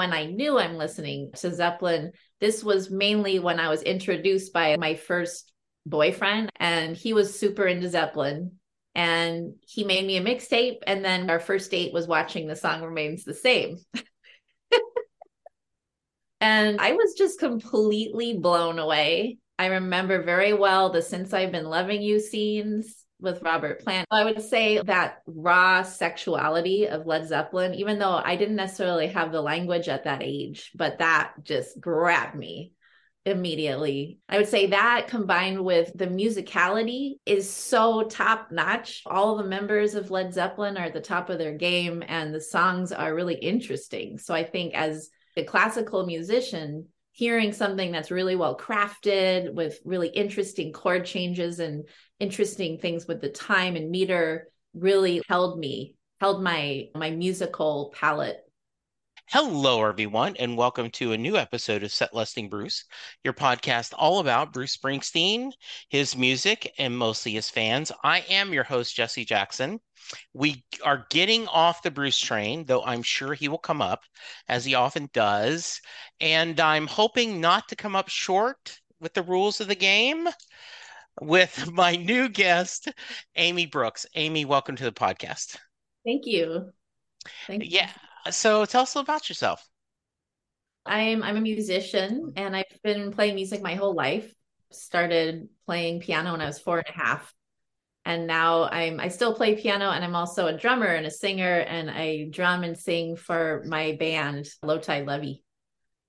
when I knew I'm listening to Zeppelin, this was mainly when I was introduced by my first boyfriend, and he was super into Zeppelin. And he made me a mixtape. And then our first date was watching The Song Remains the Same. and I was just completely blown away. I remember very well the Since I've Been Loving You scenes with Robert Plant. I would say that raw sexuality of Led Zeppelin, even though I didn't necessarily have the language at that age, but that just grabbed me immediately. I would say that combined with the musicality is so top notch. All the members of Led Zeppelin are at the top of their game and the songs are really interesting. So I think as a classical musician, hearing something that's really well crafted with really interesting chord changes and interesting things with the time and meter really held me held my my musical palette Hello, everyone, and welcome to a new episode of Set Listing Bruce, your podcast all about Bruce Springsteen, his music, and mostly his fans. I am your host, Jesse Jackson. We are getting off the Bruce train, though I'm sure he will come up, as he often does. And I'm hoping not to come up short with the rules of the game with my new guest, Amy Brookes. Amy, welcome to the podcast. Thank you. Thank you. Yeah. So tell us about yourself. I'm I'm a musician and I've been playing music my whole life. Started playing piano when I was four and a half. And now I'm I still play piano and I'm also a drummer and a singer and I drum and sing for my band, Low Tide Levee.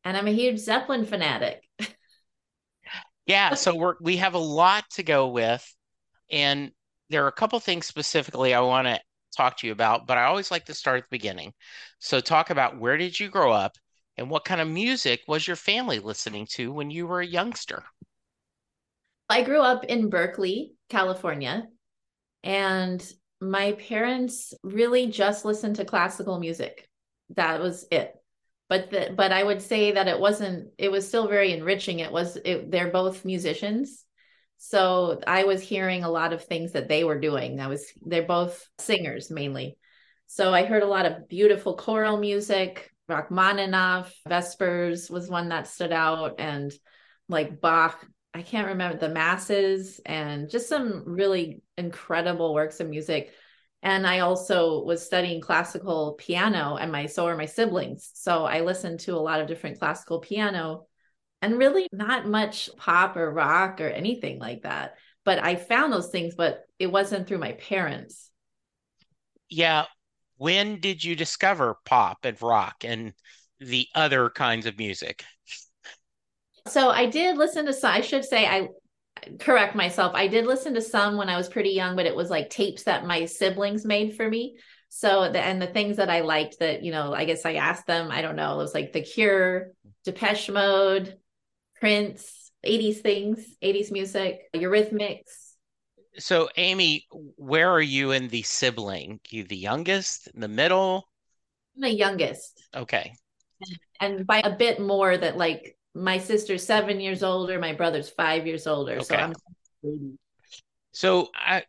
And I'm a huge Zeppelin fanatic. Yeah, so we're we have a lot to go with. And there are a couple things specifically I want to talk to you about, but I always like to start at the beginning. So, talk about where did you grow up and what kind of music was your family listening to when you were a youngster? I grew up in Berkeley, California, and my parents really just listened to classical music. That was it. But the, but I would say that it wasn't it was still very enriching. It was it, they're both musicians so I was hearing a lot of things that they were doing. I was they're both singers mainly. So I heard a lot of beautiful choral music. Rachmaninoff, Vespers was one that stood out, and like Bach. I can't remember the masses and just some really incredible works of music. And I also was studying classical piano, and my so are my siblings. So I listened to a lot of different classical piano and really not much pop or rock or anything like that. But I found those things, but it wasn't through my parents. Yeah. When did you discover pop and rock and the other kinds of music? So I did listen to some, I should say, I correct myself. I did listen to some when I was pretty young, but it was like tapes that my siblings made for me. So the and the things that I liked that, you know, I guess I asked them, I don't know, it was like The Cure, Depeche Mode, Prince, 80s things, 80s music, Eurythmics. So, Amy, where are you in the sibling? You the youngest, the middle? I'm the youngest. Okay. And by a bit more that like my sister's seven years older, my brother's five years older. Okay. So I'm so I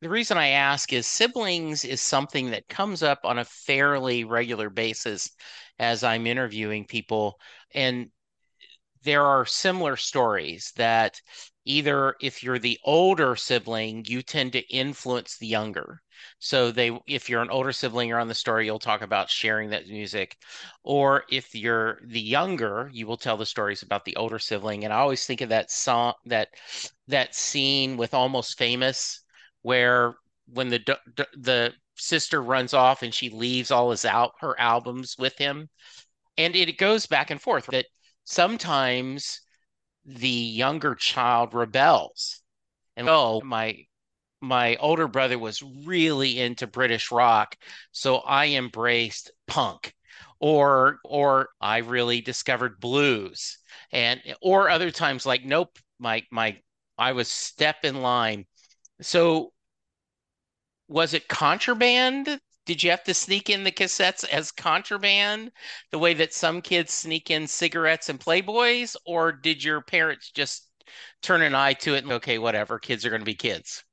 the reason I ask is siblings is something that comes up on a fairly regular basis as I'm interviewing people. And there are similar stories that either if you're the older sibling, you tend to influence the younger. So they if you're an older sibling you're on the story, you'll talk about sharing that music. Or if you're the younger, you will tell the stories about the older sibling. And I always think of that song that that scene with Almost Famous where when the the sister runs off and she leaves all his out her albums with him and it goes back and forth that sometimes the younger child rebels and oh my my older brother was really into british rock so i embraced punk or or i really discovered blues and or other times like nope my my i was step in line. So was it contraband? Did you have to sneak in the cassettes as contraband the way that some kids sneak in cigarettes and playboys or did your parents just turn an eye to it and okay whatever kids are going to be kids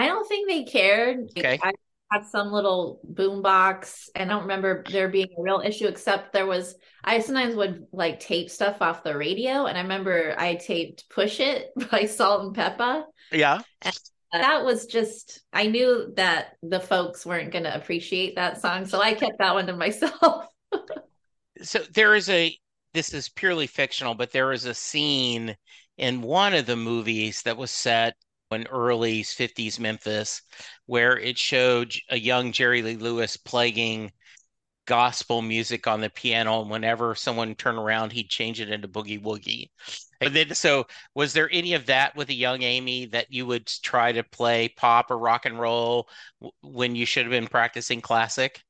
i don't think they cared okay I, had some little boom box and I don't remember there being a real issue except there was I sometimes would like tape stuff off the radio and I remember I taped Push It by Salt-N-Pepa. Yeah. And that was just I knew that the folks weren't going to appreciate that song so I kept that one to myself. so there is a this is purely fictional but there is a scene in one of the movies that was set in early 50s Memphis, where it showed a young Jerry Lee Lewis playing gospel music on the piano. And whenever someone turned around, he'd change it into boogie woogie. And then, so was there any of that with a young Amy that you would try to play pop or rock and roll when you should have been practicing classic?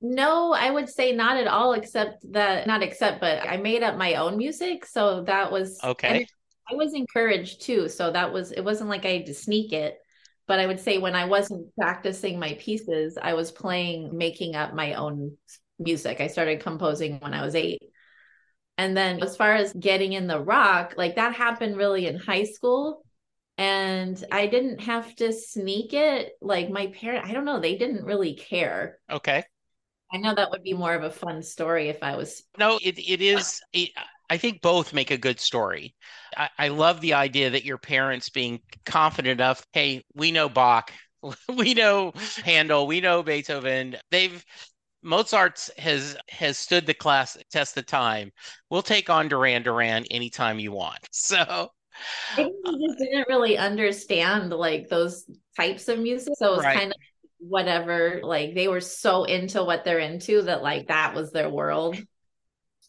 No, I would say not at all, except that, not except, but I made up my own music. So that was okay. I was encouraged too. So that was, it wasn't like I had to sneak it. But I would say when I wasn't practicing my pieces, I was playing, making up my own music. I started composing when I was eight. And then as far as getting in the rock, like that happened really in high school. And I didn't have to sneak it. Like my parent, I don't know, they didn't really care. Okay. I know that would be more of a fun story if I was. No, it, it is. It, I think both make a good story. I, I love the idea that your parents being confident enough, hey, we know Bach, we know Handel, we know Beethoven. They've Mozart's has has stood the class test of time. We'll take on Duran Duran anytime you want. So I just didn't really understand like those types of music. So it was right. kind of whatever. Like they were so into what they're into that like that was their world.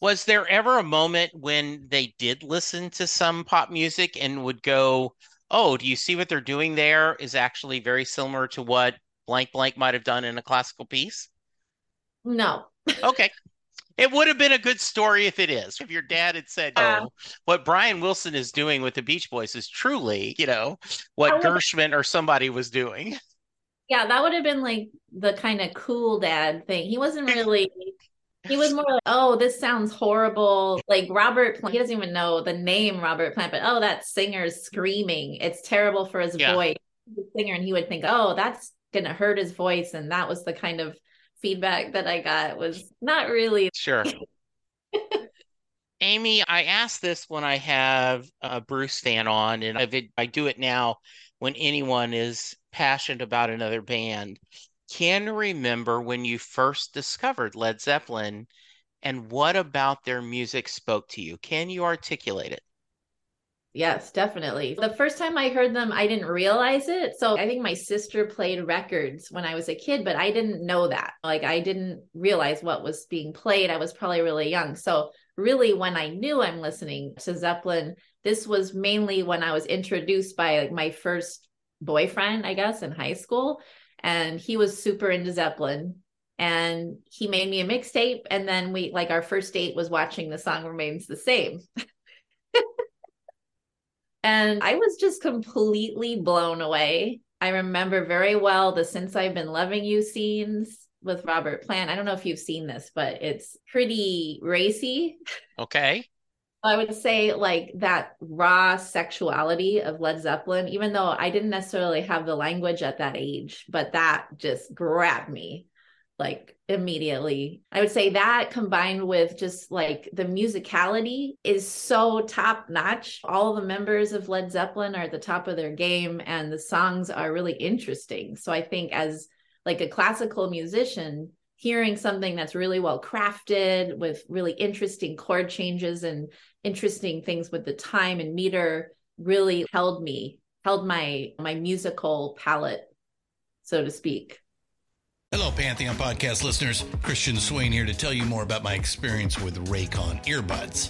Was there ever a moment when they did listen to some pop music and would go, "Oh, do you see what they're doing there is actually very similar to what blank blank might have done in a classical piece?" No. okay. It would have been a good story if it is. If your dad had said, "Oh, um, what Brian Wilson is doing with the Beach Boys is truly, you know, what Gershwin or somebody was doing." Yeah, that would have been like the kind of cool dad thing. He wasn't really he was more like, oh, this sounds horrible. Like Robert Plant, he doesn't even know the name Robert Plant, but oh, that singer's screaming. It's terrible for his yeah. voice. The singer, and he would think, oh, that's gonna hurt his voice. And that was the kind of feedback that I got was not really sure. Amy, I ask this when I have a Bruce fan on, and I, I do it now when anyone is passionate about another band can remember when you first discovered Led Zeppelin and what about their music spoke to you? Can you articulate it? Yes, definitely. The first time I heard them, I didn't realize it. So I think my sister played records when I was a kid, but I didn't know that. Like I didn't realize what was being played. I was probably really young. So really when I knew I'm listening to Zeppelin, this was mainly when I was introduced by like my first boyfriend, I guess, in high school and he was super into Zeppelin and he made me a mixtape and then we like our first date was watching the song remains the same. And i was just completely blown away. I remember very well the since i've been loving you scenes with robert plant. I don't know if you've seen this but it's pretty racy. Okay I would say like that raw sexuality of Led Zeppelin, even though I didn't necessarily have the language at that age, but that just grabbed me like immediately. I would say that combined with just like the musicality is so top notch. All the members of Led Zeppelin are at the top of their game and the songs are really interesting. So I think as like a classical musician, hearing something that's really well crafted with really interesting chord changes and interesting things with the time and meter really held me held my my musical palette so to speak Hello, Pantheon podcast listeners. Christian Swain here to tell you more about my experience with Raycon earbuds.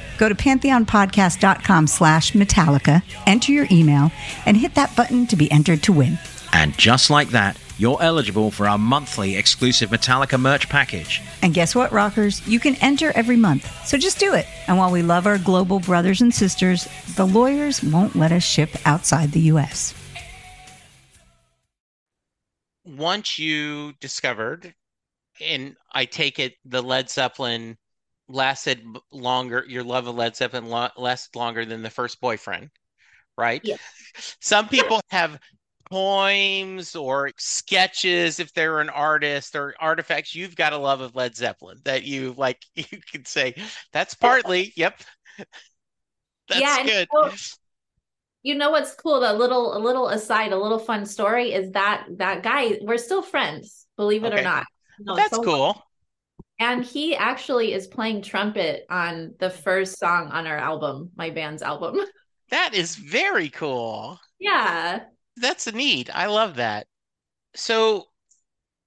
Go to pantheonpodcast.com slash Metallica, enter your email, and hit that button to be entered to win. And just like that, you're eligible for our monthly exclusive Metallica merch package. And guess what, rockers? You can enter every month. So just do it. And while we love our global brothers and sisters, the lawyers won't let us ship outside the U.S. Once you discovered and I take it the Led Zeppelin lasted longer. Your love of Led Zeppelin lo- lasted longer than the first boyfriend, right? Yeah. Some people have poems or sketches if they're an artist or artifacts. You've got a love of Led Zeppelin that you like. You could say that's partly. Yep. That's Yeah, good. so- You know what's cool? A little, a little aside, a little fun story is that that guy. We're still friends, believe it Okay. or not. No, that's so- cool. And he actually is playing trumpet on the first song on our album, my band's album. That is very cool. yeah. That's neat. I love that. So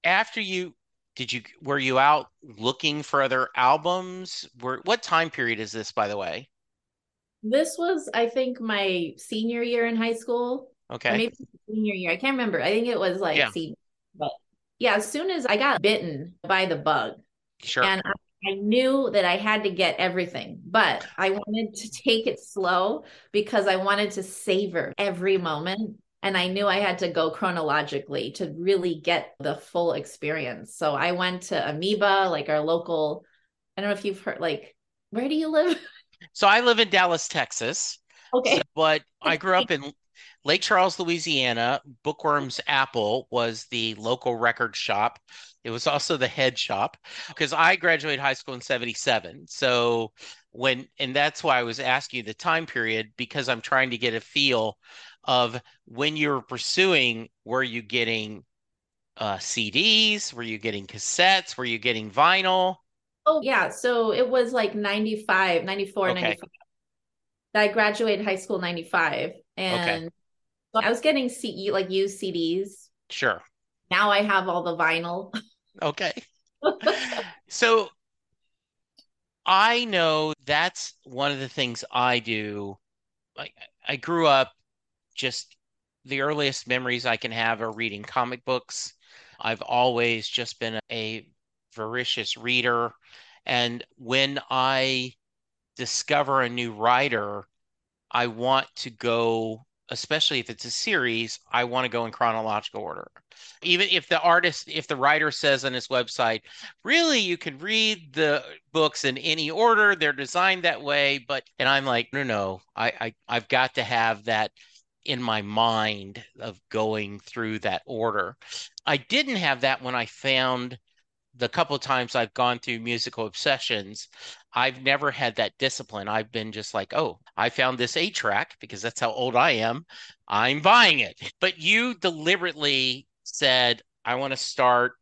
after you did you were you out looking for other albums? Were what time period is this, by the way? This was, I think, my senior year in high school. Or Okay. maybe senior year. I can't remember. I think it was like Yeah. senior. But yeah, as soon as I got bitten by the bug, Sure. and I, I knew that I had to get everything, but I wanted to take it slow because I wanted to savor every moment. And I knew I had to go chronologically to really get the full experience. So I went to Amoeba, like our local, I don't know if you've heard, like, where do you live? So I live in Dallas, Texas, Okay. but I grew up in Lake Charles, Louisiana. Bookworms Apple was the local record shop. It was also the head shop because I graduated high school in 77. So when, and that's why I was asking you the time period because I'm trying to get a feel of when you were pursuing, were you getting uh, CDs? Were you getting cassettes? Were you getting vinyl? Oh, yeah. So it was like 95, 94, Okay. 95. I graduated high school 95. And so I was getting CE, like used CDs. Sure. Now I have all the vinyl. Okay. So I know that's one of the things I do. Like I grew up just the earliest memories I can have are reading comic books. I've always just been a voracious reader. And when I discover a new writer, I want to go, especially if it's a series, I want to go in chronological order. Even if the artist, if the writer says on his website, really, you can read the books in any order, they're designed that way. But, and I'm like, no, no, I, I I've got to have that in my mind of going through that order. I didn't have that when I found the couple of times I've gone through musical obsessions, I've never had that discipline. I've been just like, oh, I found this eight track because that's how old I am. I'm buying it. But you deliberately said, I want to start.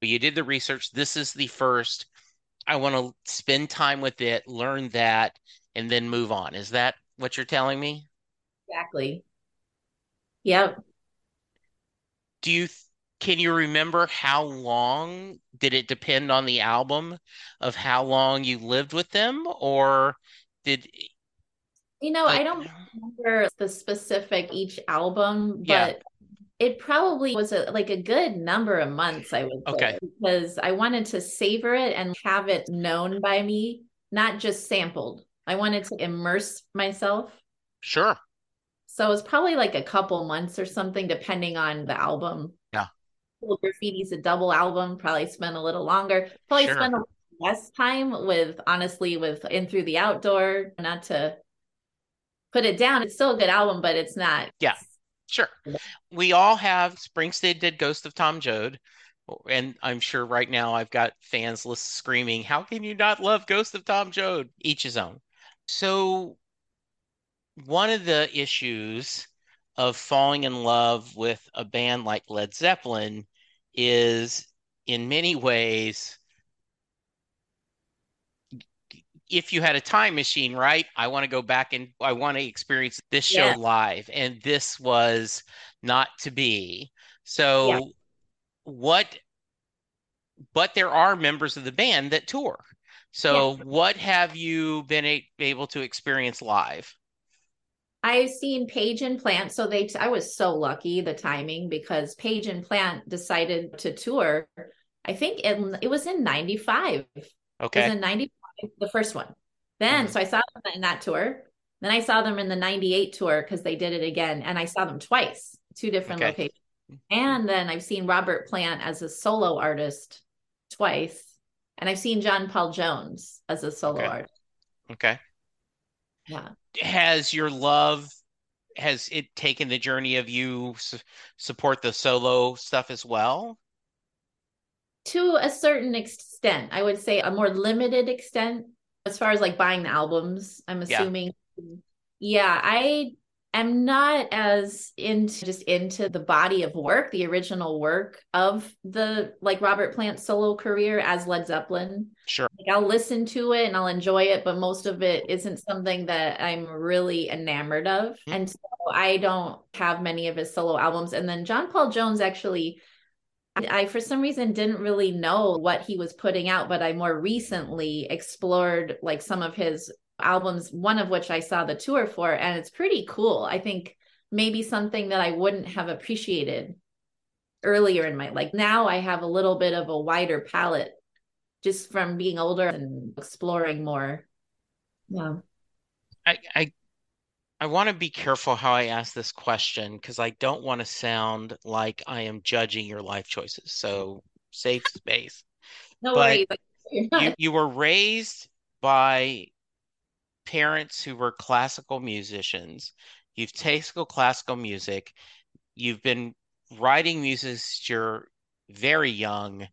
You did the research. This is the first I want to spend time with it, learn that, and then move on. Is that what you're telling me? Exactly. Yep. Do you can you remember how long did it depend on the album of how long you lived with them or did you know, I, I don't remember the specific each album, but yeah. it probably was a, like a good number of months, I would say, okay. because I wanted to savor it and have it known by me, not just sampled. I wanted to immerse myself. Sure. So it's probably like a couple months or something, depending on the album. Graffiti's a double album. Probably spend a little longer. Probably sure. spend less time with, honestly, with In Through the Outdoor. Not to put it down. It's still a good album, but it's not. Yeah. Sure. We all have Springsteen did Ghost of Tom Joad. And I'm sure right now I've got fans list screaming, How can you not love Ghost of Tom Joad? Each his own. So one of the issues of falling in love with a band like Led Zeppelin is in many ways if you had a time machine, right? I want to go back and I want to experience this show yeah. live and this was not to be. So yeah. what but there are members of the band that tour. So yeah. what have you been able to experience live? I've seen Page and Plant. So they, I was so lucky the timing because Page and Plant decided to tour. I think it, it was in 95. Okay. It was in 95, the first one. Then, mm-hmm. so I saw them in that tour. Then I saw them in the 98 tour because they did it again. And I saw them twice, two different okay. locations. And then I've seen Robert Plant as a solo artist twice. And I've seen John Paul Jones as a solo okay. artist. Okay. Yeah. Has your love has it taken the journey of you su- support the solo stuff as well? To a certain extent i would say a more limited extent as far as like buying the albums i'm assuming. Yeah, yeah i am not as into just into the body of work, the original work of the like Robert Plant solo career as Led Zeppelin. Sure. Like I'll listen to it and I'll enjoy it, but most of it isn't something that I'm really enamored of. Mm-hmm. And so I don't have many of his solo albums. And then John Paul Jones actually I, for some reason, didn't really know what he was putting out, but I more recently explored like some of his albums, one of which I saw the tour for, and it's pretty cool. I think maybe something that I wouldn't have appreciated earlier in my like now I have a little bit of a wider palette just from being older and exploring more. Yeah. I I I want to be careful how I ask this question because I don't want to sound like I am judging your life choices. So safe space. No but worries. You, you were raised by parents who were classical musicians. You've tasted classical music. You've been writing music since you're very young,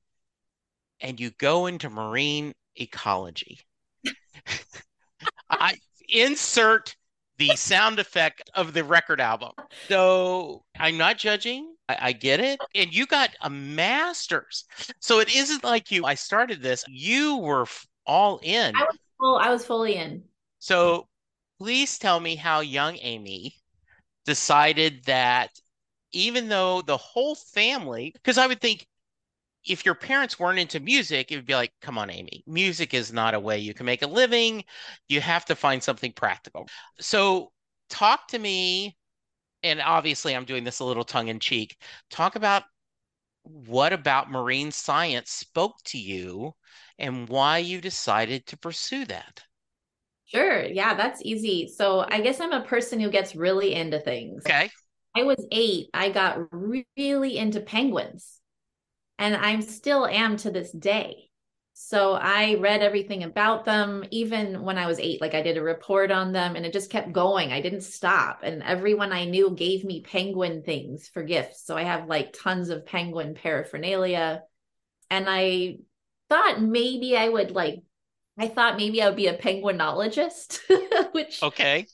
and you go into marine ecology. I insert the sound effect of the record album. So I'm not judging. I, I, get it. And you got a master's. So it isn't like you, I started this, you were all in. I was, full, I was fully in. So please tell me how young Amy decided that even though the whole family, because I would think if your parents weren't into music, it would be like, come on, Amy, music is not a way you can make a living. You have to find something practical. So talk to me. And obviously, I'm doing this a little tongue in cheek. Talk about what about marine science spoke to you and why you decided to pursue that. Sure. Yeah, that's easy. So I guess I'm a person who gets really into things. Okay. I was eight. I got really into penguins, and I'm still am to this day. So I read everything about them, even when I was eight. Like I did a report on them, and it just kept going. I didn't stop. And everyone I knew gave me penguin things for gifts. So I have like tons of penguin paraphernalia. And I thought maybe I would like I thought maybe I would be a penguinologist, which okay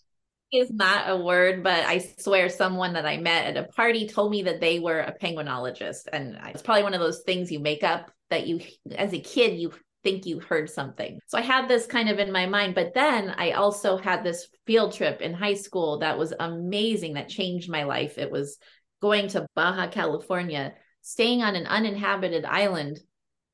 is not a word, but I swear someone that I met at a party told me that they were a penguinologist, and it's probably one of those things you make up that you, as a kid, you think you heard something. So I had this kind of in my mind, but then I also had this field trip in high school that was amazing that changed my life. It was going to Baja California, staying on an uninhabited island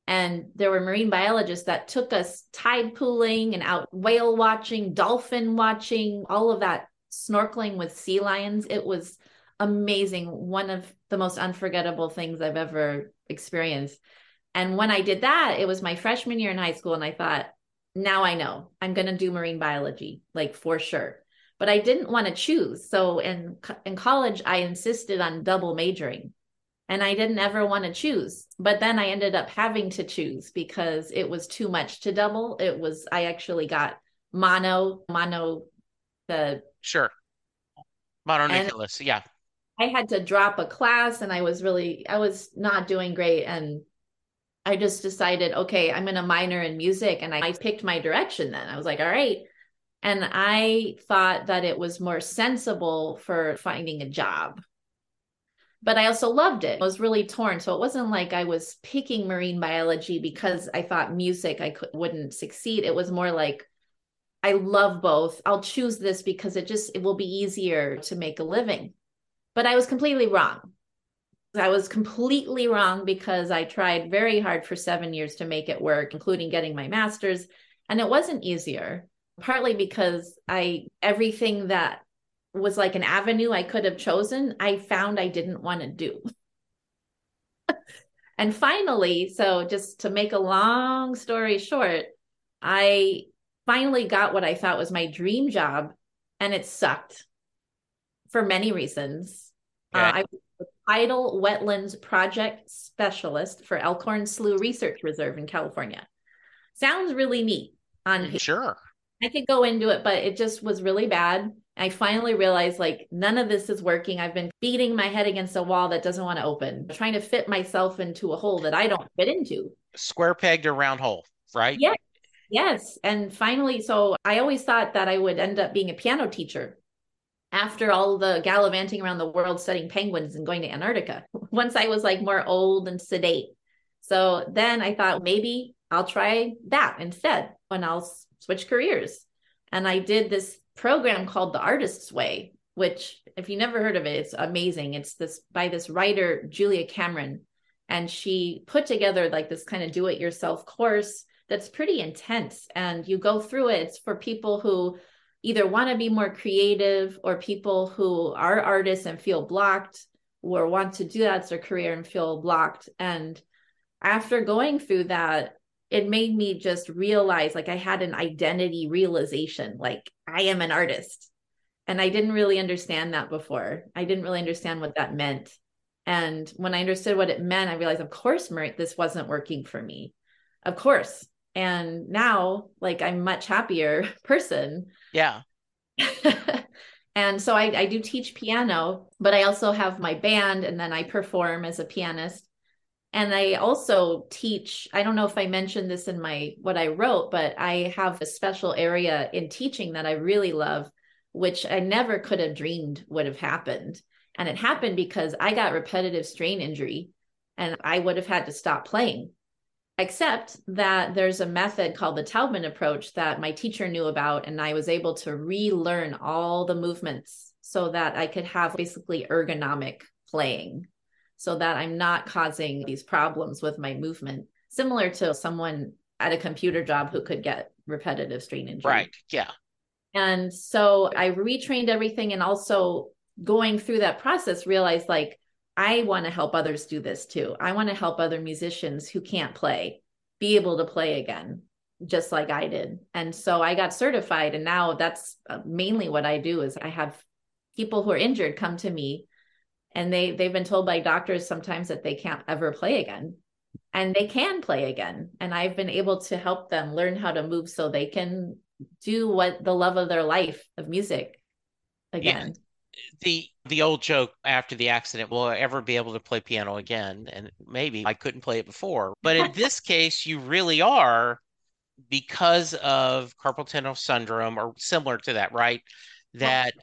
and there were marine biologists that took us tide pooling and out whale watching, dolphin watching, all of that snorkeling with sea lions. It was amazing. One of the most unforgettable things I've ever experienced. And when I did that, it was my freshman year in high school. And I thought, now I know I'm going to do marine biology, like for sure. But I didn't want to choose. So in, in college, I insisted on double majoring and I didn't ever want to choose. But then I ended up having to choose because it was too much to double. It was, I actually got mono, mono, the. Sure. Mononucleus. Yeah. I had to drop a class and I was really, I was not doing great. And I just decided, okay, I'm going to minor in music. And I picked my direction then. I was like, all right. And I thought that it was more sensible for finding a job but I also loved it. I was really torn. So it wasn't like I was picking marine biology because I thought music I could wouldn't succeed. It was more like I love both. I'll choose this because it just it will be easier to make a living. But I was completely wrong. I was completely wrong because I tried very hard for 7 years to make it work, including getting my masters, and it wasn't easier. Partly because I everything that was like an avenue I could have chosen, I found I didn't want to do. and finally, so just to make a long story short, I finally got what I thought was my dream job, and it sucked for many reasons. Uh, okay. Uh, I was the tidal wetlands project specialist for Elkhorn Slough Research Reserve in California. Sounds really neat on paper. Sure. I could go into it, but it just was really bad. I finally realized like none of this is working. I've been beating my head against a wall that doesn't want to open, trying to fit myself into a hole that I don't fit into. Square peg to round hole, right? Yeah. Yes. And finally, so I always thought that I would end up being a piano teacher after all the gallivanting around the world studying penguins and going to Antarctica. Once I was like more old and sedate. So then I thought maybe I'll try that instead and I'll switch careers. And I did this program called The Artist's Way, which, if you never heard of it, it's amazing. It's this by this writer, Julia Cameron. And she put together like this kind of do it yourself course that's pretty intense. And you go through it. It's for people who either want to be more creative or people who are artists and feel blocked or want to do that as their career and feel blocked. And after going through that, it made me just realize like I had an identity realization like I am an artist. And I didn't really understand that before. I didn't really understand what that meant. And when I understood what it meant, I realized, of course, Mert, this wasn't working for me. Of course. And now, like, I'm much happier person. Yeah. and so I, I do teach piano, but I also have my band and then I perform as a pianist and i also teach i don't know if i mentioned this in my what i wrote but i have a special area in teaching that i really love which i never could have dreamed would have happened. And it happened because i got repetitive strain injury and i would have had to stop playing. Except that there's a method called the taubman approach that my teacher knew about and i was able to relearn all the movements so that i could have basically ergonomic playing so that I'm not causing these problems with my movement, similar to someone at a computer job who could get repetitive strain injury. Right. Yeah. And so I retrained everything and also going through that process realized like I want to help others do this too. I want to help other musicians who can't play be able to play again just like I did. And so I got certified and now that's uh, mainly what I do is I have people who are injured come to me and they they've been told by doctors sometimes that they can't ever play again. And they can play again. And i've been able to help them learn how to move so they can do what the love of their life of music again. Yeah. the the old joke after the accident will I ever be able to play piano again? And maybe i couldn't play it before. But in this case you really are because of carpal tunnel syndrome or similar to that right? That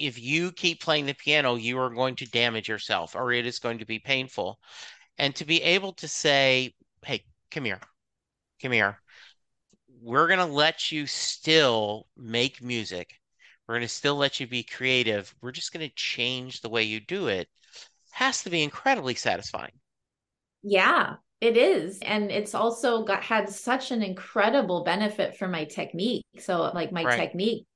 if you keep playing the piano, you are going to damage yourself or it is going to be painful. And to be able to say, hey, come here, come here. we're going to let you still make music. We're going to still let you be creative. We're just going to change the way you do it. Has to be incredibly satisfying. Yeah, it is. And it's also got had such an incredible benefit for my technique. So like my Right. technique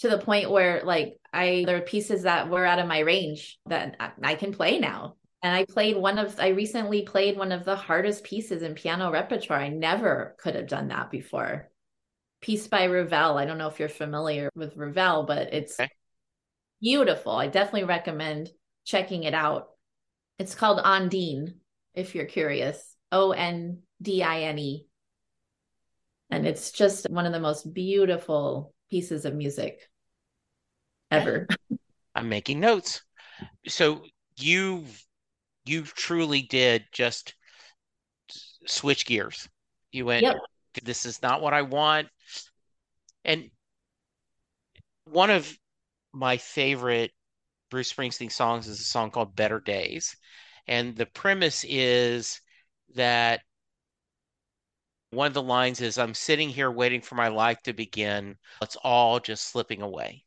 to the point where like I there are pieces that were out of my range that I, can play now. And I played one of I recently played one of the hardest pieces in piano repertoire. I never could have done that before. Piece by Ravel. I don't know if you're familiar with Ravel, but it's Okay. beautiful. I definitely recommend checking it out. It's called Ondine, if you're curious. O N D I N E. And it's just one of the most beautiful pieces of music ever. I'm making notes. So you you truly did just switch gears. You went, Yep. this is not what I want. And one of my favorite Bruce Springsteen songs is a song called Better Days. And the premise is that one of the lines is, I'm sitting here waiting for my life to begin. It's all just slipping away.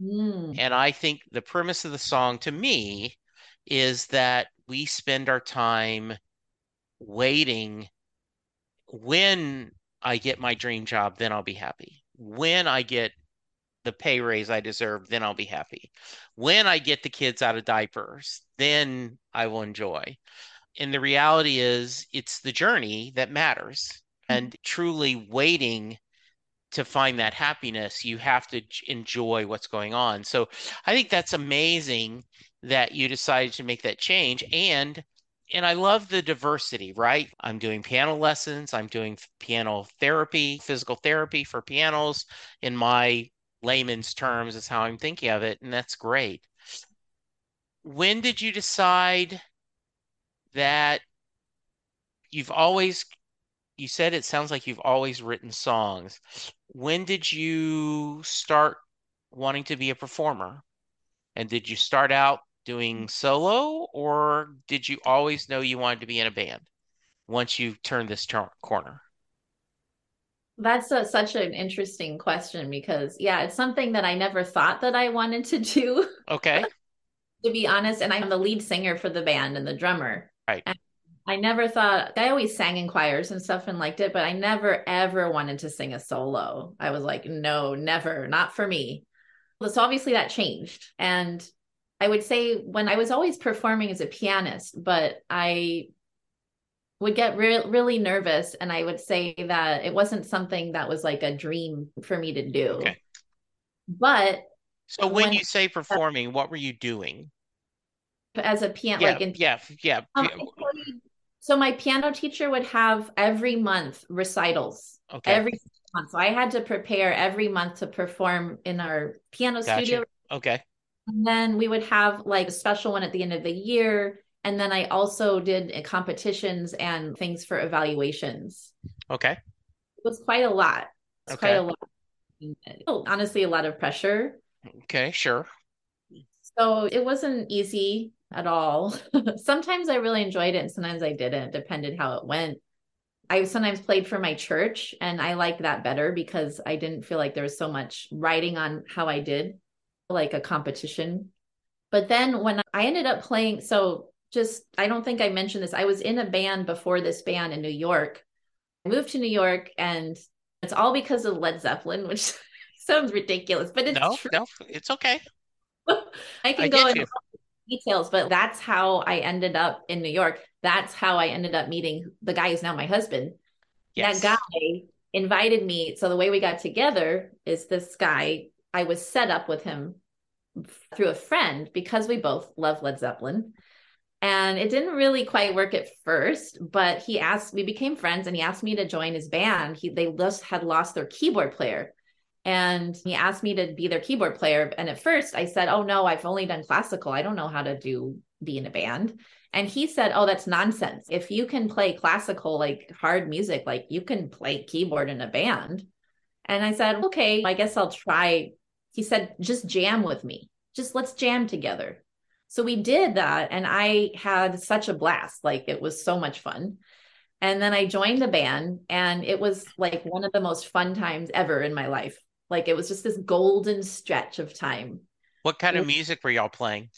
Mm. And I think the premise of the song to me is that we spend our time waiting. When I get my dream job, then I'll be happy. When I get the pay raise I deserve, then I'll be happy. When I get the kids out of diapers, then I will enjoy. And the reality is, it's the journey that matters. And truly waiting to find that happiness, you have to enjoy what's going on. So I think that's amazing that you decided to make that change. And and I love the diversity, right? I'm doing piano lessons, I'm doing piano therapy, physical therapy for pianos in my layman's terms is how I'm thinking of it, and that's great. When did you decide that you've always you said it sounds like you've always written songs. When did you start wanting to be a performer? And did you start out doing mm. solo, or did you always know you wanted to be in a band once you turned this corner? That's a, such an interesting question because, yeah, it's something that I never thought that I wanted to do, Okay. to be honest. And I'm the lead singer for the band and the drummer. Right. And I never thought, I always sang in choirs and stuff and liked it, but I never ever wanted to sing a solo. I was like, no, never, not for me. So obviously that changed. And I would say when I was always performing as a pianist, but I would get re- really nervous and I would say that it wasn't something that was like a dream for me to do. Okay. But So when When- you say performing, what were you doing? as a piano, Yeah, like in yeah, yeah. um, I so my piano teacher would have every month recitals Okay. every month. So I had to prepare every month to perform in our piano Gotcha. studio. Okay. And then we would have like a special one at the end of the year. And then I also did uh, competitions and things for evaluations. Okay. It was quite a lot. It's quite Okay. a lot. Honestly, a lot of pressure. Okay, sure. So it wasn't easy at all. sometimes I really enjoyed it and sometimes I didn't, It depended how it went. I sometimes played for my church and I liked that better because I didn't feel like there was so much writing on how I did, like a competition. But then when I ended up playing, so just, I don't think I mentioned this. I was in a band before this band in New York. I moved to New York and it's all because of Led Zeppelin, which sounds ridiculous, but it's No, true. no, it's okay. I can I go you. Details, but that's how I ended up in New York. That's how I ended up meeting the guy who's now my husband. Yes. That guy invited me. So the way we got together is this guy, I was set up with him through a friend because we both love Led Zeppelin. And it didn't really quite work at first, but he asked, we became friends and he asked me to join his band. He they just had lost their keyboard player. And he asked me to be their keyboard player. And at first I said, Oh no, I've only done classical. I don't know how to do be in a band. And he said, Oh, that's nonsense. If you can play classical, like hard music, like you can play keyboard in a band. And I said, Okay, I guess I'll try. He said, Just jam with me. Just let's jam together. So we did that. And I had such a blast. Like it was so much fun. And then I joined the band, and it was like one of the most fun times ever in my life. Like it was just this golden stretch of time. What kind of music were y'all playing?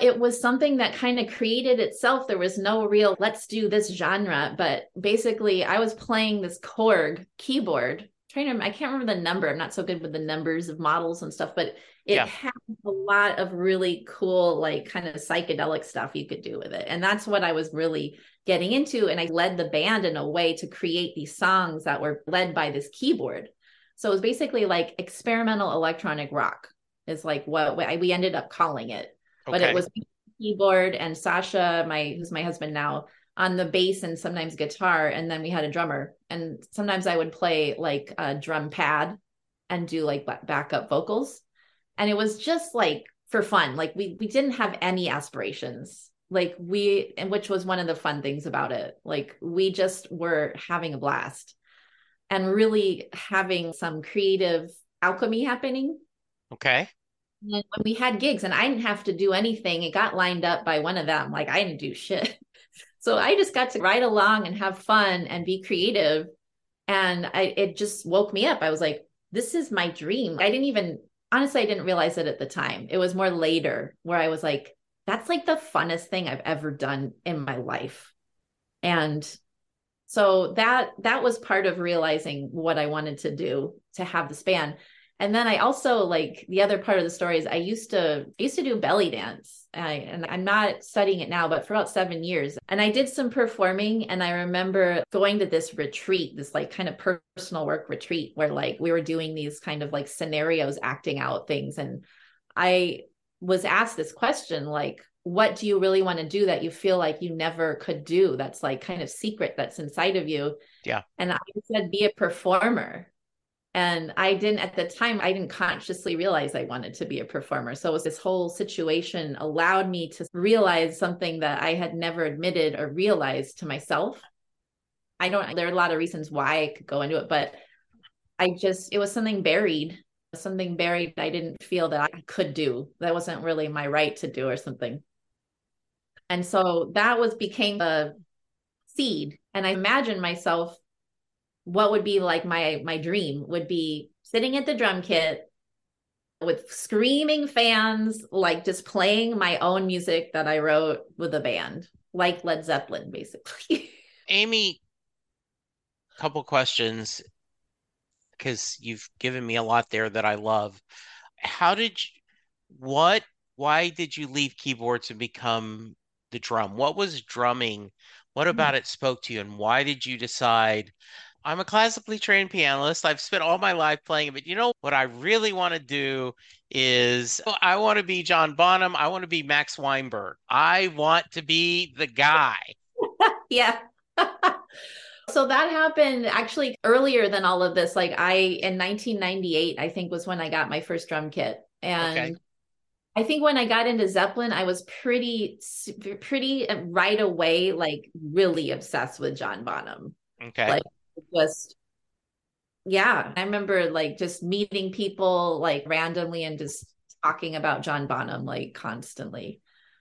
It was something that kind of created itself. There was no real, let's do this genre. But basically, I was playing this Korg keyboard. trying to, I can't remember the number. I'm not so good with the numbers of models and stuff, but it Yeah. had a lot of really cool, like kind of psychedelic stuff you could do with it. And that's what I was really getting into. And I led the band in a way to create these songs that were led by this keyboard. So it was basically like experimental electronic rock, is like what we ended up calling it but it was keyboard and Sasha, my who's my husband now, on the bass and sometimes guitar, and then we had a drummer. And sometimes I would play like a drum pad and do like backup vocals, and it was just like for fun. Like we we didn't have any aspirations. Like we, and which was one of the fun things about it. Like we just were having a blast and really having some creative alchemy happening. Okay. And when we had gigs and I didn't have to do anything, it got lined up by one of them. Like I didn't do shit. So I just got to ride along and have fun and be creative. And I it just woke me up. I was like, this is my dream. I didn't even honestly, I didn't realize it at the time. It was more later where I was like, that's like the funnest thing I've ever done in my life. And so that that was part of realizing what I wanted to do to have the span. And then I also like the other part of the story is I used to I used to do belly dance. I, and I'm not studying it now, but for about seven years. And I did some performing. And I remember going to this retreat, this like kind of personal work retreat where like we were doing these kind of like scenarios, acting out things. And I was asked this question like, what do you really want to do that you feel like you never could do? That's like kind of secret that's inside of you. Yeah. And I said, be a performer. And I didn't at the time, I didn't consciously realize I wanted to be a performer. So it was this whole situation allowed me to realize something that I had never admitted or realized to myself. I don't, there are a lot of reasons why I could go into it, but I just, it was something buried, something buried I didn't feel that I could do. That wasn't really my right to do or something. And so that was became a seed. And I imagined myself what would be like my my dream would be sitting at the drum kit with screaming fans like just playing my own music that I wrote with a band like Led Zeppelin basically Amy, couple questions because you've given me a lot there that I love. How did you, what, why did you leave keyboards and become the drum? What was drumming? What mm-hmm. about it spoke to you? And why did you decide, I'm a classically trained pianist. I've spent all my life playing it, but you know what I really want to do is I want to be John Bonham. I want to be Max Weinberg. I want to be the guy. yeah so that happened actually earlier than all of this like I in 1998 I think was when I got my first drum kit and Okay. I think when I got into Zeppelin, I was pretty, pretty uh, right away, like really obsessed with John Bonham. Okay. Like just, yeah. I remember like just meeting people like randomly and just talking about John Bonham like constantly.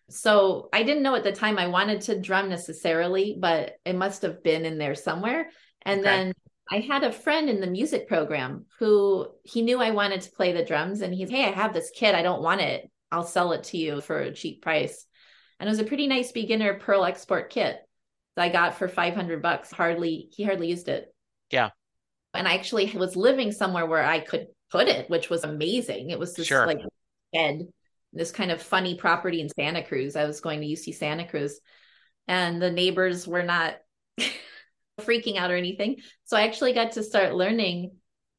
So I didn't know at the time I wanted to drum necessarily, but it must have been in there somewhere. And Okay. then I had a friend in the music program who he knew I wanted to play the drums and he's, Hey, I have this kit. I don't want it. I'll sell it to you for a cheap price. And it was a pretty nice beginner Pearl export kit that I got for 500 bucks. Hardly, he hardly used it. Yeah. And I actually was living somewhere where I could put it, which was amazing. It was this Sure. like bed, this kind of funny property in Santa Cruz. I was going to UC Santa Cruz and the neighbors were not freaking out or anything. So I actually got to start learning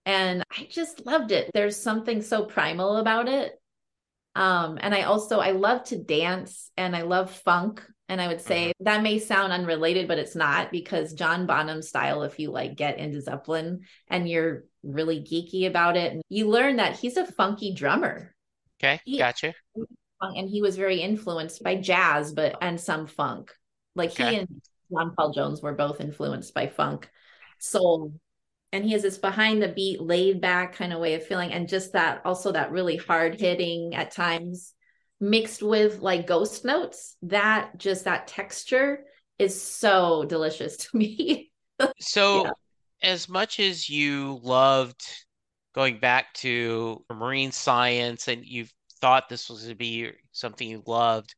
and I just loved it. There's something so primal about it. Um, and I also I love to dance and I love funk. And I would say that may sound unrelated, but it's not because John Bonham style, if you like get into Zeppelin and you're really geeky about it, and you learn that he's a funky drummer. Okay. Yeah. Gotcha. And he was very influenced by jazz, but and some funk. Like Okay. he and John Paul Jones were both influenced by funk, soul. And he has this behind the beat, laid back kind of way of feeling, and just that also that really hard hitting at times, mixed with like ghost notes. That just that texture is so delicious to me. So, Yeah. as much as you loved going back to marine science and you thought this was to be something you loved,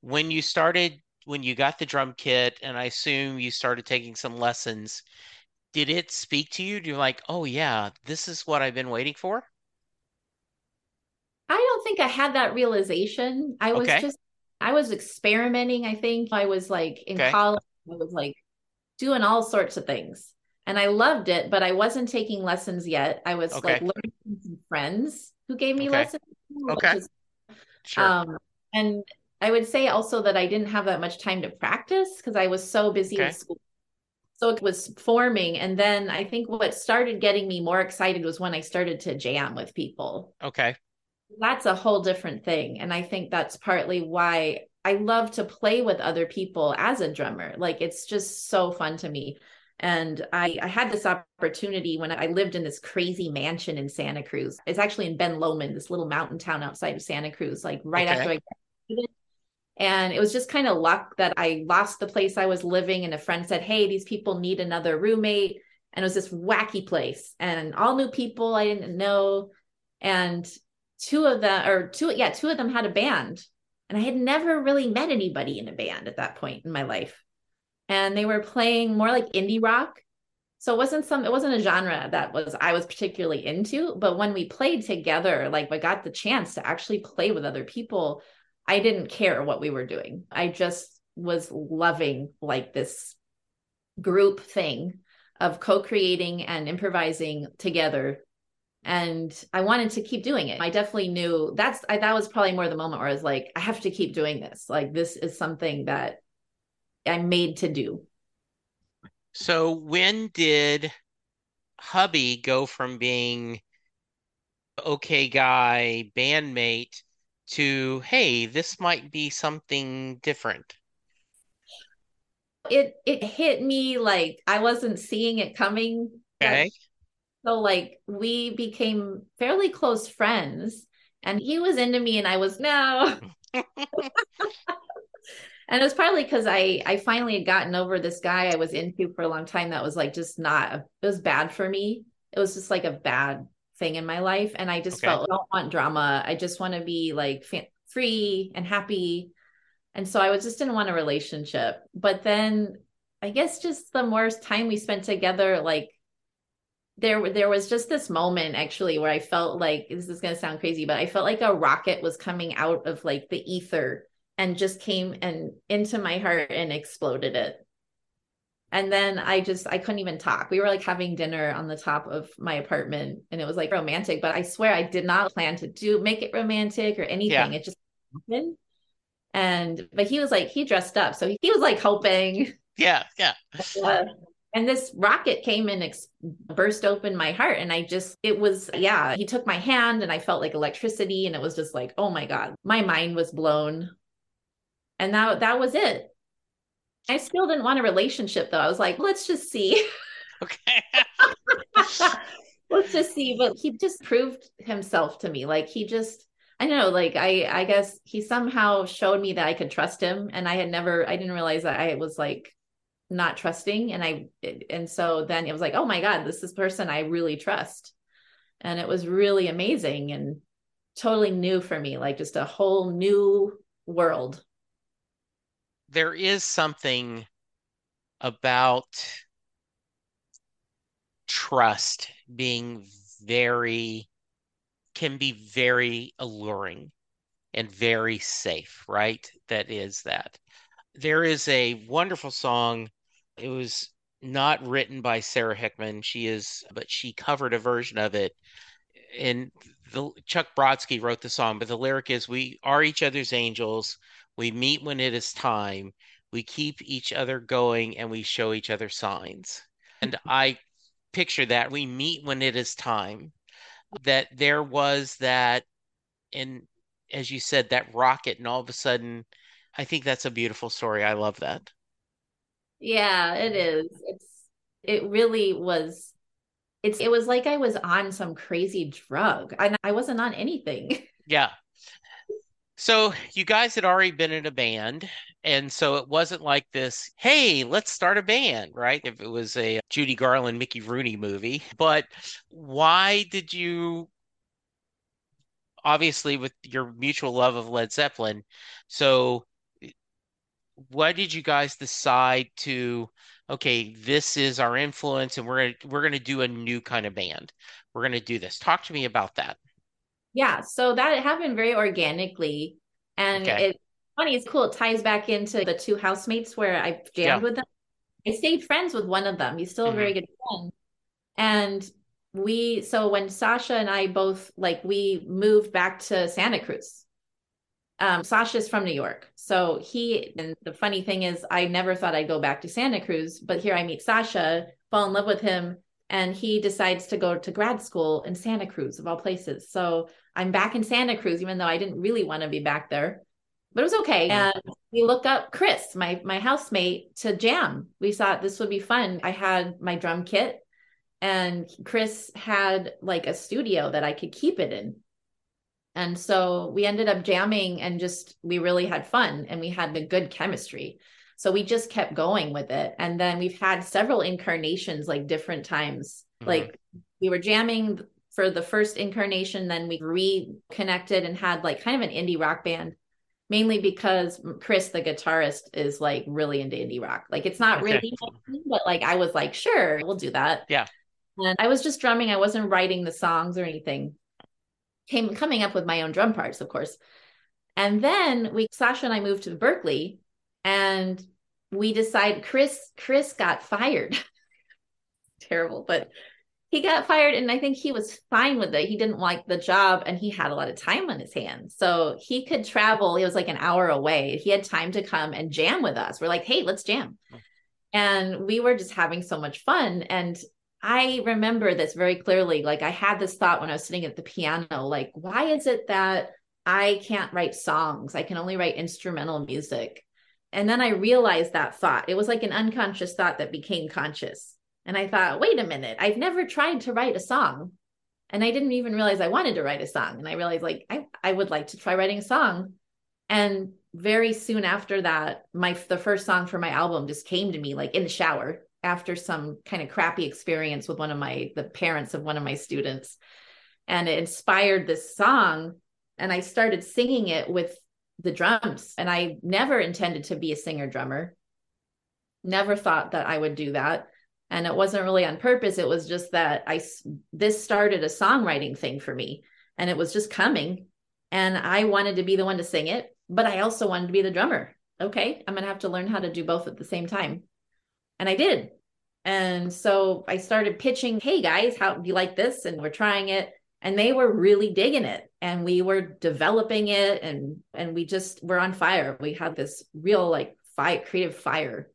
when you started, when you got the drum kit, and I assume you started taking some lessons, did it speak to you? Do you like, oh yeah, this is what I've been waiting for? I don't think I had that realization. I was Okay. just I was experimenting, I think. I was like in Okay. college, I was like doing all sorts of things. And I loved it, but I wasn't taking lessons yet. I was like learning from some friends who gave me Okay. lessons. Okay. is Sure. Um, and I would say also that I didn't have that much time to practice because I was so busy Okay. with school. So it was forming. And then I think what started getting me more excited was when I started to jam with people. Okay. That's a whole different thing. And I think that's partly why I love to play with other people as a drummer. Like it's just so fun to me. And I, I had this opportunity when I lived in this crazy mansion in Santa Cruz. It's actually in Ben Lomond, this little mountain town outside of Santa Cruz, like right Okay. after I graduated. And it was just kind of luck that I lost the place I was living. And a friend said, Hey, these people need another roommate. And it was this wacky place and all new people I didn't know. And two of them, or two, yeah, two of them had a band. And I had never really met anybody in a band at that point in my life and they were playing more like indie rock. So it wasn't some it wasn't a genre that was I was particularly into, but when we played together, like I got the chance to actually play with other people, I didn't care what we were doing. I just was loving like this group thing of co-creating and improvising together and I wanted to keep doing it. I definitely knew that's I, that was probably more the moment where I was like I have to keep doing this. Like this is something that I'm made to do. So when did hubby go from being okay guy, bandmate to, hey, this might be something different? It it hit me like I wasn't seeing it coming. Okay. So like we became fairly close friends and he was into me and I was no. And it was partly because I I finally had gotten over this guy I was into for a long time that was like just not it was bad for me. It was just like a bad thing in my life and I just Okay. felt I don't want drama. I just want to be like free and happy. And so I was just didn't want a relationship. But then I guess just the more time we spent together like there there was just this moment actually where I felt like this is going to sound crazy but I felt like a rocket was coming out of like the ether and just came and into my heart and exploded it. And then I just I couldn't even talk. We were like having dinner on the top of my apartment and it was like romantic, but I swear I did not plan to do make it romantic or anything. Yeah. It just happened. And but he was like he dressed up. So he, he was like hoping Yeah, yeah. uh, and this rocket came and ex- burst open my heart and i just it was yeah he took my hand and i felt like electricity and it was just like oh my god my mind was blown and that that was it i still didn't want a relationship though. I was like let's just see. Okay. let's just see. But he just proved himself to me. Like he just i don't know like i i guess he somehow showed me that i could trust him and i had never i didn't realize that i was like not trusting and i and so then it was like oh my god this is person i really trust. And it was really amazing and totally new for me like just a whole new world There is something about trust being very, can be very alluring and very safe, right? That is that. There is a wonderful song. It was not written by Sara Hickman. She is, but she covered a version of it. And the Chuck Brodsky wrote the song, but the lyric is, "We are each other's angels. We meet when it is time. We keep each other going, and we show each other signs." And I picture that we meet when it is time. That there was that, and as you said, that rocket, and all of a sudden, I think that's a beautiful story. I love that. yeah it is it's it really was it's it was like i was on some crazy drug and i wasn't on anything Yeah. So you guys had already been in a band. And so it wasn't like this, hey, let's start a band, right? If it was a Judy Garland, Mickey Rooney movie. But why did you, obviously, with your mutual love of Led Zeppelin, so why did you guys decide to, okay, this is our influence and we're we're going to do a new kind of band? We're going to do this. Talk to me about that. Yeah, so that happened very organically. And okay. it's funny, it's cool. It ties back into the two housemates where I jammed yeah. with them. I stayed friends with one of them. He's still mm-hmm. a very good friend. And we, so when Sasha and I both, like, we moved back to Santa Cruz. Um, Sasha's from New York. So he, and the funny thing is, I never thought I'd go back to Santa Cruz, but here I meet Sasha, fall in love with him, and he decides to go to grad school in Santa Cruz, of all places. So I'm back in Santa Cruz, even though I didn't really want to be back there. But it was okay. And we looked up Chris, my my housemate, to jam. We thought this would be fun. I had my drum kit, and Chris had like a studio that I could keep it in. And so we ended up jamming and just we really had fun and we had the good chemistry. So we just kept going with it. And then we've had several incarnations like different times. Mm-hmm. Like we were jamming for the first incarnation. Then we reconnected and had like kind of an indie rock band, mainly because Chris, the guitarist, is like really into indie rock. Like it's not okay. really, but like I was like, sure, we'll do that. Yeah. And I was just drumming. I wasn't writing the songs or anything. Came coming up with my own drum parts, of course. And then we Sasha and I moved to Berkeley and we decided Chris Chris got fired. Terrible, but he got fired and I think he was fine with it. He didn't like the job and he had a lot of time on his hands. So he could travel. He was like an hour away. He had time to come and jam with us. We're like, hey, let's jam. And we were just having so much fun. And I remember this very clearly. Like I had this thought when I was sitting at the piano, like, why is it that I can't write songs? I can only write instrumental music. And then I realized that thought. It was like an unconscious thought that became conscious and I thought, wait a minute, I've never tried to write a song. And I didn't even realize I wanted to write a song. And I realized like I, I would like to try writing a song. And very soon after that, my the first song for my album just came to me like in the shower after some kind of crappy experience with one of my the parents of one of my students. And it inspired this song. And I started singing it with the drums. And I never intended to be a singer drummer. Never thought that I would do that and it wasn't really on purpose. It was just that i this started a songwriting thing for me and it was just coming. And i wanted to be the one to sing it but i also wanted to be the drummer. Okay i'm going to have to learn how to do both at the same time. And i did. And so i started pitching hey guys how do you like this? And we're trying it. And they were really digging it. And we were developing it. And and we just were on fire. We had this real like fire creative fire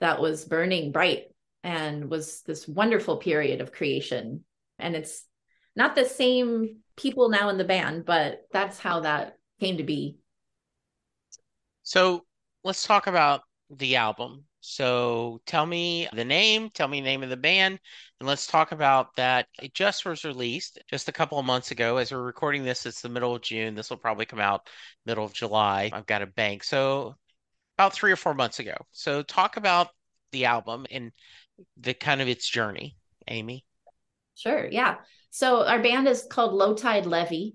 that was burning bright and was this wonderful period of creation. And it's not the same people now in the band, but that's how that came to be. So let's talk about the album. So tell me the name, tell me the name of the band, and let's talk about that. It just was released just a couple of months ago. As we're recording this, it's the middle of June. This will probably come out middle of July. I've got a bank. So about three or four months ago. So talk about the album and the kind of its journey, Amy? Sure. Yeah. So our band is called Low Tide Levee.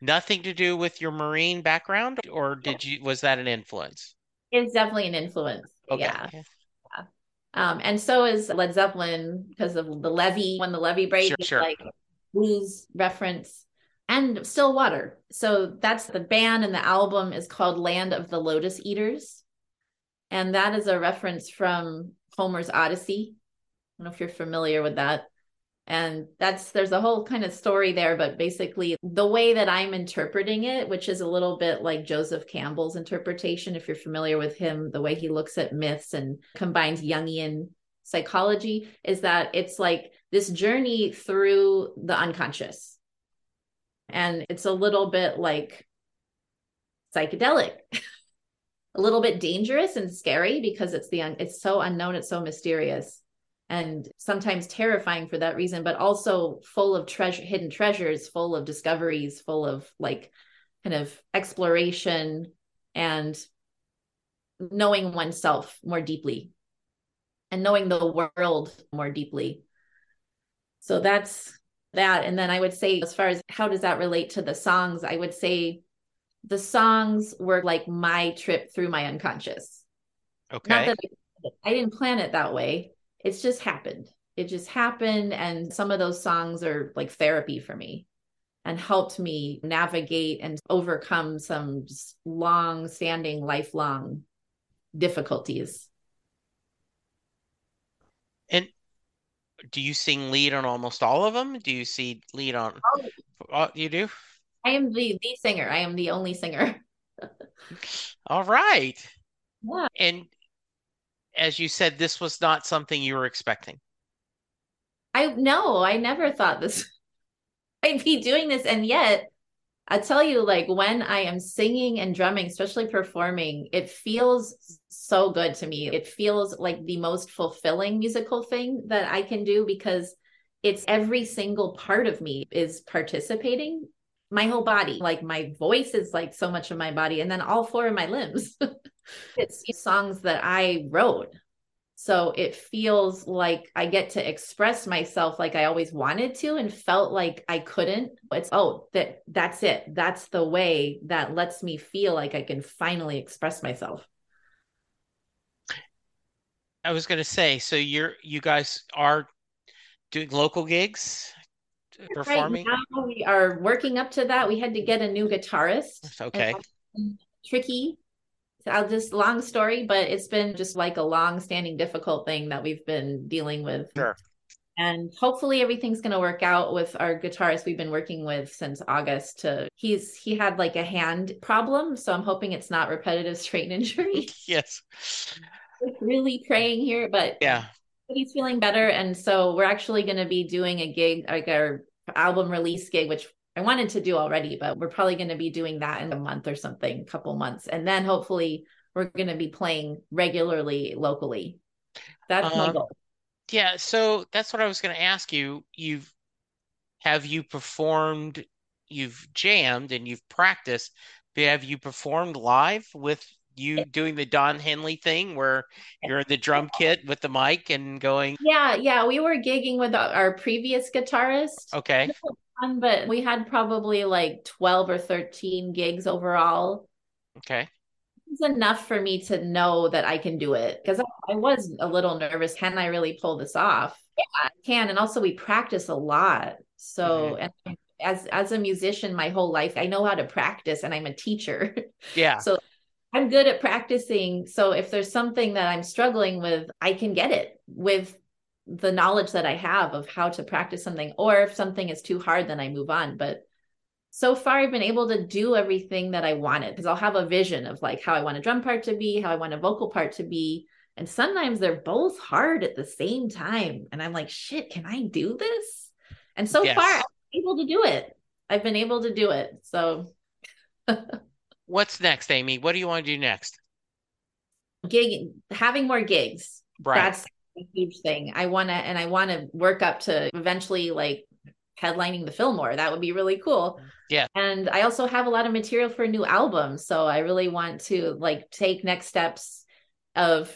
Nothing to do with your marine background, or did you? Was that an influence? It's definitely an influence. Okay. Yeah. yeah. Um, and so is Led Zeppelin because of the levee when the Levee breaks, sure, sure. like blues reference and still water. So that's the band, and the album is called Land of the Lotus Eaters. And that is a reference from Homer's Odyssey. I don't know if you're familiar with that. And that's there's a whole kind of story there, but basically the way that I'm interpreting it, which is a little bit like Joseph Campbell's interpretation, if you're familiar with him, the way he looks at myths and combines Jungian psychology, is that it's like this journey through the unconscious. And it's a little bit like psychedelic. a little bit dangerous and scary because it's the un- it's so unknown it's so mysterious and sometimes terrifying for that reason but also full of treasure hidden treasures full of discoveries full of like kind of exploration and knowing oneself more deeply and knowing the world more deeply. So that's that. And then I would say, as far as how does that relate to the songs, I would say the songs were like my trip through my unconscious. Okay. Not that I, I didn't plan it that way. It's just happened. It just happened. And some of those songs are like therapy for me and helped me navigate and overcome some long standing, lifelong difficulties. And do you sing lead on almost all of them? Do you see lead on? Oh, oh you do? I am the the singer. I am the only singer. all right. Yeah. And as you said, this was not something you were expecting. I no, I never thought this I'd be doing this. And yet I tell you, like when I am singing and drumming, especially performing, it feels so good to me. It feels like the most fulfilling musical thing that I can do because it's every single part of me is participating. My whole body, like my voice is like so much of my body, and then all four of my limbs. it's songs that I wrote. So it feels like I get to express myself like I always wanted to and felt like I couldn't. It's oh, that that's it. That's the way that lets me feel like I can finally express myself. I was going to say, so you're you guys are doing local gigs, performing. Right now we are working up to that. We had to get a new guitarist. Okay. Tricky I'll just long story, but it's been just like a long standing difficult thing that we've been dealing with. Sure. And hopefully everything's going to work out with our guitarist we've been working with since August to he's he had like a hand problem, so I'm hoping it's not repetitive strain injury. yes. really praying here, but yeah. He's feeling better and so we're actually going to be doing a gig like our album release gig which I wanted to do already, but we're probably going to be doing that in a month or something, couple months. And then hopefully we're going to be playing regularly locally. That's um, my goal. Yeah, so that's what I was going to ask you. You've have you performed, you've jammed and you've practiced, but have you performed live with you doing the Don Henley thing where you're the drum kit with the mic and going? Yeah, yeah. We were gigging with our previous guitarist. Okay fun, but we had probably like 12 or 13 gigs overall. Okay. It's enough for me to know that I can do it because I, was a little nervous. Can I really pull this off? Yeah, I can. And also, we practice a lot. So, mm-hmm. and as as a musician, my whole life, I know how to practice, and I'm a teacher. Yeah. so I'm good at practicing. So if there's something that I'm struggling with, I can get it with the knowledge that I have of how to practice something, or if something is too hard, then I move on. But so far, I've been able to do everything that I wanted because I'll have a vision of like how I want a drum part to be, how I want a vocal part to be. And sometimes they're both hard at the same time. And I'm like, shit, can I do this? And so yes. far, I've been able to do it. I've been able to do it. So, what's next, Amy? What do you want to do next? Gig, having more gigs. Right. That's a huge thing. I want to, and I want to work up to eventually like headlining the Fillmore. That would be really cool. Yeah. And I also have a lot of material for a new album. So I really want to like take next steps of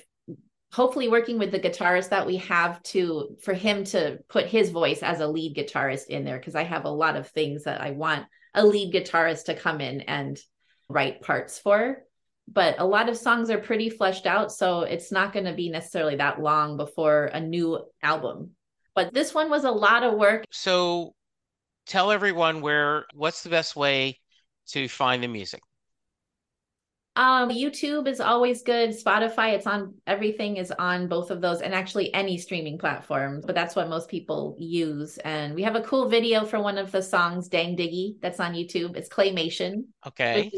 hopefully working with the guitarist that we have to for him to put his voice as a lead guitarist in there because I have a lot of things that I want a lead guitarist to come in and write parts for. But a lot of songs are pretty fleshed out so it's not going to be necessarily that long before a new album. But this one was a lot of work. So tell everyone where what's the best way to find the music? Um youtube is always good. Spotify it's on everything is on both of those and actually any streaming platform but that's what most people use. And we have a cool video for one of the songs dang diggy that's on youtube. It's claymation. Okay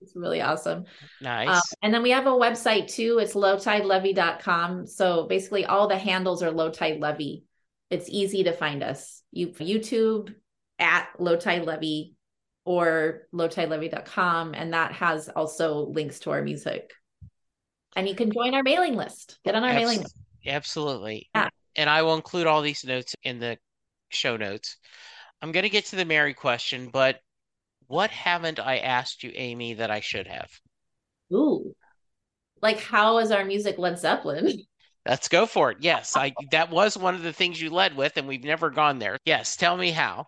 it's really awesome. Nice. Um, and then we have a website too. It's lowtidelevee.com. So basically all the handles are low tide levee. It's easy to find us. You YouTube at low tide levee or lowtidelevee.com. And that has also links to our music. And you can join our mailing list. Get on our mailing list. Absolutely. Yeah. And I will include all these notes in the show notes. I'm going to get to the Mary question, but what haven't I asked you, Amy, that I should have? Ooh. Like how is our music Led Zeppelin? Let's go for it. Yes, I that was one of the things you led with, and we've never gone there. Yes, tell me how.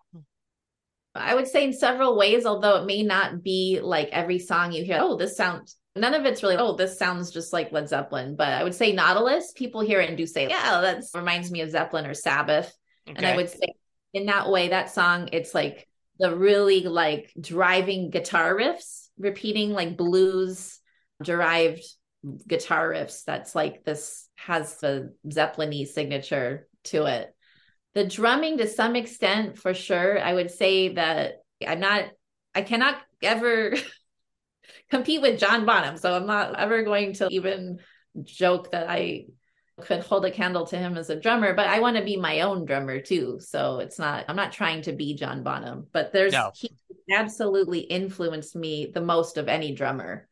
I would say in several ways, although it may not be like every song you hear, oh, this sounds none of it's really, oh, this sounds just like Led Zeppelin. But I would say Nautilus, people hear it and do say, yeah, that reminds me of Zeppelin or Sabbath. Okay. And I would say in that way, that song, it's like the really like driving guitar riffs, repeating like blues derived guitar riffs. That's like this has the Zeppelin signature to it. The drumming to some extent, for sure, I would say that I'm not, I cannot ever compete with John Bonham. So I'm not ever going to even joke that I could hold a candle to him as a drummer, but I want to be my own drummer too. So it's not, I'm not trying to be John Bonham, but there's, no. he absolutely influenced me the most of any drummer.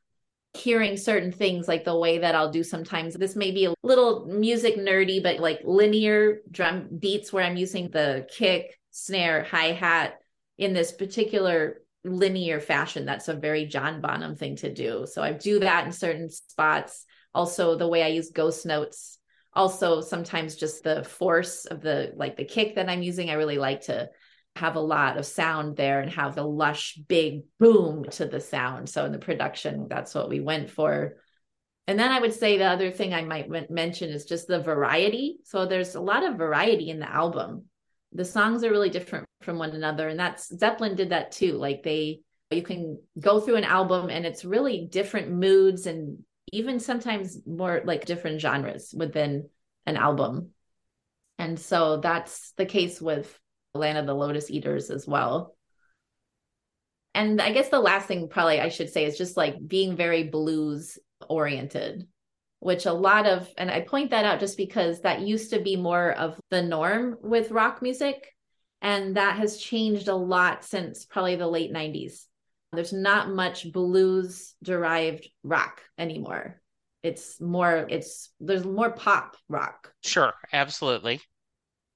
Hearing certain things like the way that I'll do sometimes, this may be a little music nerdy, but like linear drum beats where I'm using the kick, snare, hi hat in this particular linear fashion. That's a very John Bonham thing to do. So I do that in certain spots. Also, the way I use ghost notes also sometimes just the force of the like the kick that i'm using i really like to have a lot of sound there and have the lush big boom to the sound. So in the production that's what we went for. And then i would say the other thing i might mention is just the variety. So there's a lot of variety in the album. The songs are really different from one another and that's zeppelin did that too. Like they you can go through an album and it's really different moods and even sometimes more like different genres within an album. And so that's the case with Land of the Lotus Eaters as well. And I guess the last thing probably I should say is just like being very blues oriented, which a lot of, and I point that out just because that used to be more of the norm with rock music. And that has changed a lot since probably the late 90s. There's not much blues derived rock anymore. It's more, it's, there's more pop rock. Sure, absolutely.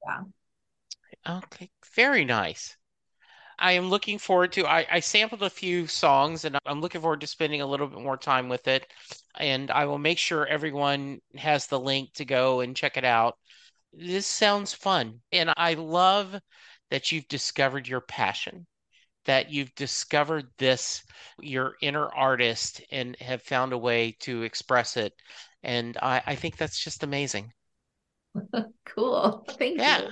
Yeah. Okay, very nice. I am looking forward to. I, I, sampled a few songs, and I'm looking forward to spending a little bit more time with it. And I will make sure everyone has the link to go and check it out. This sounds fun, and I love that you've discovered your passion that you've discovered this, your inner artist, and have found a way to express it. And I, I think that's just amazing. cool. Thank yeah. you.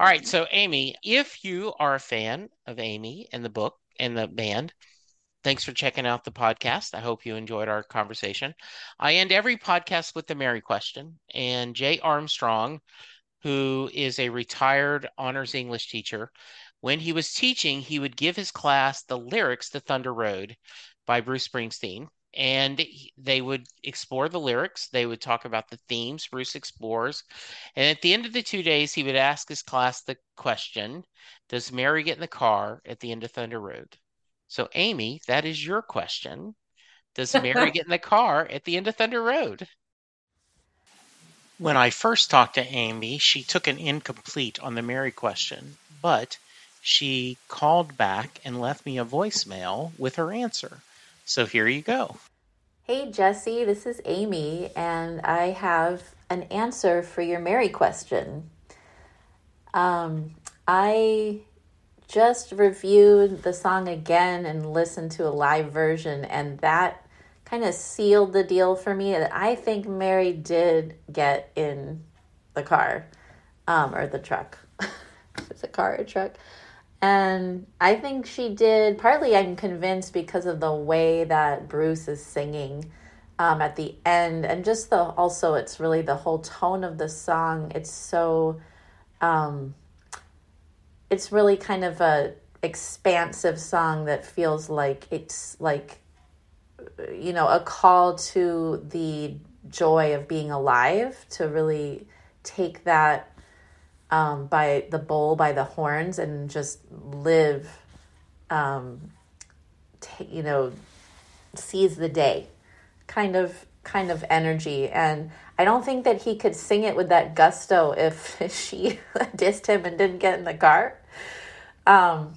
All right. So, Amy, if you are a fan of Amy and the book and the band, thanks for checking out the podcast. I hope you enjoyed our conversation. I end every podcast with the Mary question. And Jay Armstrong, who is a retired honors English teacher, when he was teaching, he would give his class the lyrics to Thunder Road by Bruce Springsteen. And they would explore the lyrics. They would talk about the themes Bruce explores. And at the end of the two days, he would ask his class the question Does Mary get in the car at the end of Thunder Road? So, Amy, that is your question. Does Mary get in the car at the end of Thunder Road? When I first talked to Amy, she took an incomplete on the Mary question, but she called back and left me a voicemail with her answer. So here you go. Hey, Jesse, this is Amy, and I have an answer for your Mary question. Um, I just reviewed the song again and listened to a live version, and that kind of sealed the deal for me. that I think Mary did get in the car um, or the truck. it's a car or truck. And I think she did, partly I'm convinced because of the way that Bruce is singing um, at the end. And just the, also, it's really the whole tone of the song. It's so, um, it's really kind of a expansive song that feels like it's like, you know, a call to the joy of being alive, to really take that um, by the bull by the horns and just live, um, t- you know, seize the day kind of kind of energy. And I don't think that he could sing it with that gusto if she dissed him and didn't get in the car. Um,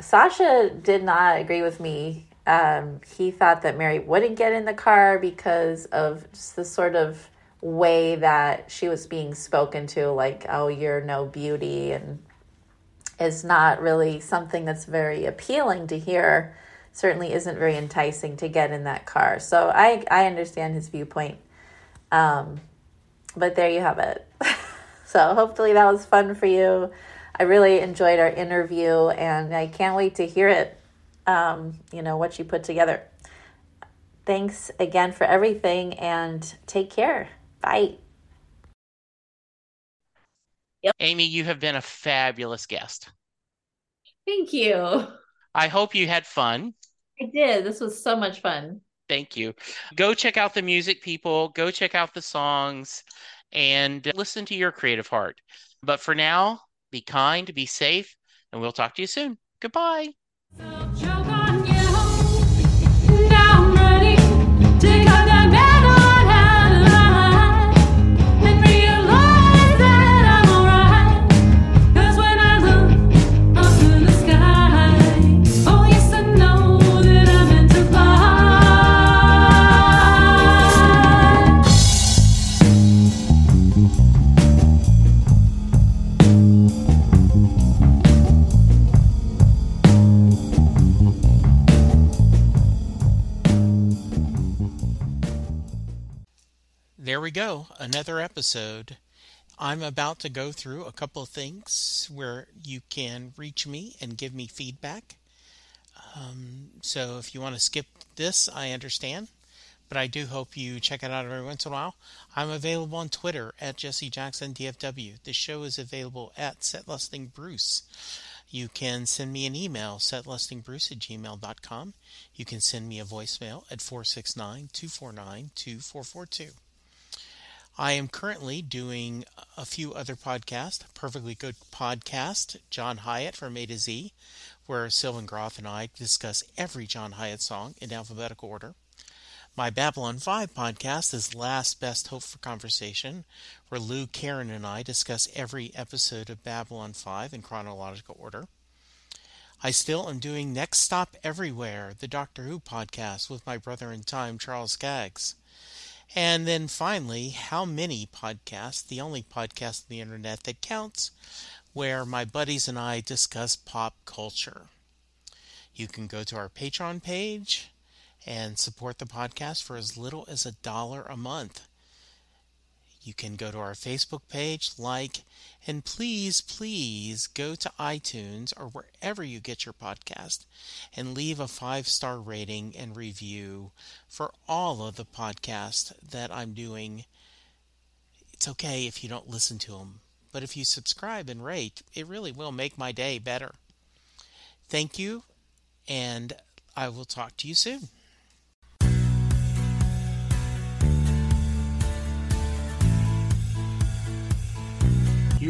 Sasha did not agree with me. Um, he thought that Mary wouldn't get in the car because of just the sort of way that she was being spoken to, like, oh, you're no beauty, and is not really something that's very appealing to hear. Certainly isn't very enticing to get in that car. So I, I understand his viewpoint. Um, but there you have it. so hopefully that was fun for you. I really enjoyed our interview and I can't wait to hear it, um, you know, what you put together. Thanks again for everything and take care. Bye. Yep. Amy, you have been a fabulous guest. Thank you. I hope you had fun. I did. This was so much fun. Thank you. Go check out the music, people. Go check out the songs and listen to your creative heart. But for now, be kind, be safe, and we'll talk to you soon. Goodbye. there we go, another episode. I'm about to go through a couple of things where you can reach me and give me feedback. Um, so if you want to skip this, I understand. But I do hope you check it out every once in a while. I'm available on Twitter at Jesse Jackson DFW. The show is available at setlistingbruce. You can send me an email, setlistingbruce at gmail.com. You can send me a voicemail at 469 249 2442. I am currently doing a few other podcasts. Perfectly Good Podcast, John Hiatt from A to Z, where Sylvan Groth and I discuss every John Hiatt song in alphabetical order. My Babylon 5 podcast is Last Best Hope for Conversation, where Lou, Karen, and I discuss every episode of Babylon 5 in chronological order. I still am doing Next Stop Everywhere, the Doctor Who podcast with my brother in time, Charles Skaggs. And then finally, How Many Podcasts, the only podcast on the internet that counts, where my buddies and I discuss pop culture. You can go to our Patreon page and support the podcast for as little as a dollar a month. You can go to our Facebook page, like, and please, please go to iTunes or wherever you get your podcast and leave a five star rating and review for all of the podcasts that I'm doing. It's okay if you don't listen to them, but if you subscribe and rate, it really will make my day better. Thank you, and I will talk to you soon.